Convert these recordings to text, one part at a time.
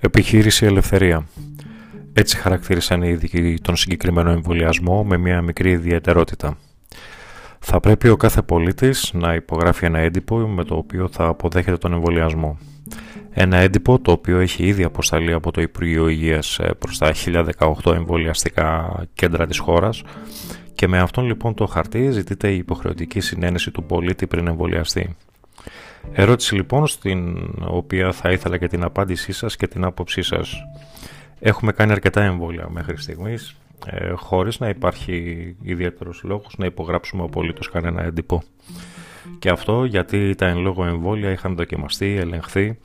Επιχείρηση Ελευθερία. Έτσι χαρακτήρισαν οι ειδικοί τον συγκεκριμένο εμβολιασμό με μια μικρή ιδιαιτερότητα. Θα πρέπει ο κάθε πολίτης να υπογράφει ένα έντυπο με το οποίο θα αποδέχεται τον εμβολιασμό. Ένα έντυπο το οποίο έχει ήδη αποσταλεί από το Υπουργείο Υγείας ε, προς τα 1018 εμβολιαστικά κέντρα της χώρας και με αυτόν λοιπόν το χαρτί ζητείται η υποχρεωτική συνένεση του πολίτη πριν εμβολιαστεί. Ερώτηση λοιπόν στην οποία θα ήθελα και την απάντησή σας και την άποψή σας. Έχουμε κάνει αρκετά εμβόλια μέχρι στιγμής, ε, χωρίς να υπάρχει ιδιαίτερος λόγος να υπογράψουμε απολύτως κανένα έντυπο. Και αυτό γιατί τα εν λόγω εμβόλια είχαν δοκιμαστεί, ελεγχθεί,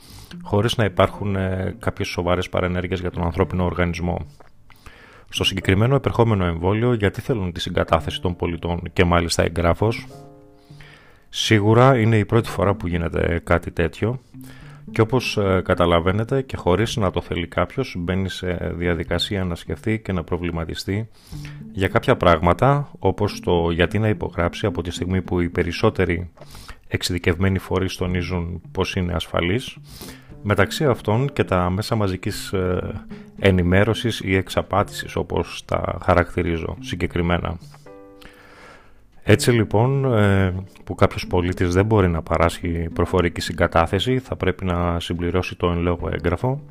χωρίς να υπάρχουν ε, κάποιες σοβαρές παρενέργειες για τον ανθρώπινο οργανισμό. Στο συγκεκριμένο επερχόμενο εμβόλιο, γιατί θέλουν τη συγκατάθεση των πολιτών και μάλιστα εγγράφος, Σίγουρα είναι η πρώτη φορά που γίνεται κάτι τέτοιο και όπως ε, καταλαβαίνετε και χωρίς να το θέλει κάποιος μπαίνει σε διαδικασία να σκεφτεί και να προβληματιστεί για κάποια πράγματα όπως το γιατί να υπογράψει από τη στιγμή που οι περισσότεροι εξειδικευμένοι φορείς τονίζουν πως είναι ασφαλής μεταξύ αυτών και τα μέσα μαζικής ε, ενημέρωσης ή εξαπάτησης όπως τα χαρακτηρίζω συγκεκριμένα. Έτσι λοιπόν ε, που κάποιος πολίτης δεν μπορεί να παράσχει προφορική συγκατάθεση θα πρέπει να συμπληρώσει το εν λόγω έγγραφο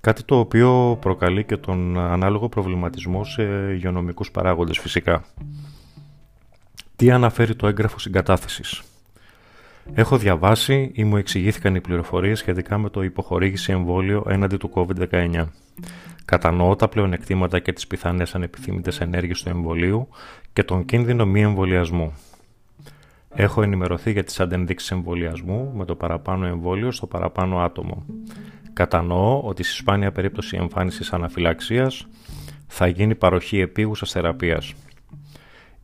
κάτι το οποίο προκαλεί και τον ανάλογο προβληματισμό σε υγειονομικούς παράγοντες φυσικά. Τι αναφέρει το έγγραφο συγκατάθεσης; Έχω διαβάσει ή μου εξηγήθηκαν οι πληροφορίες σχετικά με το υποχωρήγηση εμβόλιο έναντι του COVID-19. Κατανοώ τα πλεονεκτήματα και τις πιθανές ανεπιθύμητες ενέργειες του εμβολίου και τον κίνδυνο μη εμβολιασμού. Έχω ενημερωθεί για τις αντενδείξεις εμβολιασμού με το παραπάνω εμβόλιο στο παραπάνω άτομο. Κατανοώ ότι στη σπάνια περίπτωση εμφάνισης αναφυλαξίας θα γίνει παροχή επίγουσας θεραπείας.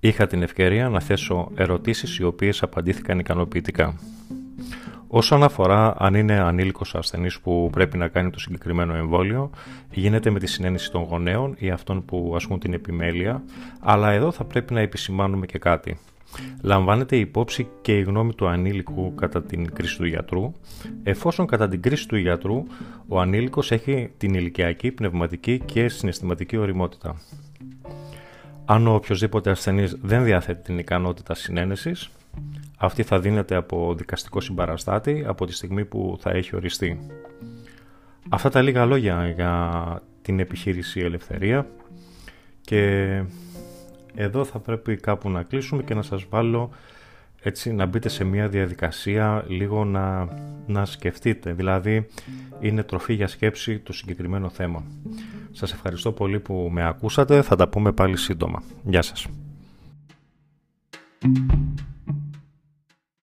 Είχα την ευκαιρία να θέσω ερωτήσεις οι οποίες απαντήθηκαν ικανοποιητικά. Όσον αφορά αν είναι ανήλικος ασθενής που πρέπει να κάνει το συγκεκριμένο εμβόλιο, γίνεται με τη συνένεση των γονέων ή αυτών που ασκούν την επιμέλεια, αλλά εδώ θα πρέπει να επισημάνουμε και κάτι. Λαμβάνεται υπόψη και η γνώμη του ανήλικου κατά την κρίση του γιατρού, εφόσον κατά την κρίση του γιατρού ο ανήλικος έχει την ηλικιακή, πνευματική και συναισθηματική οριμότητα. Αν ο οποιοδήποτε ασθενής δεν διαθέτει την ικανότητα συνένεσης, αυτή θα δίνεται από δικαστικό συμπαραστάτη από τη στιγμή που θα έχει οριστεί. Αυτά τα λίγα λόγια για την επιχείρηση Ελευθερία και εδώ θα πρέπει κάπου να κλείσουμε και να σας βάλω έτσι να μπείτε σε μια διαδικασία λίγο να, να σκεφτείτε. Δηλαδή είναι τροφή για σκέψη το συγκεκριμένο θέμα. Σας ευχαριστώ πολύ που με ακούσατε. Θα τα πούμε πάλι σύντομα. Γεια σας.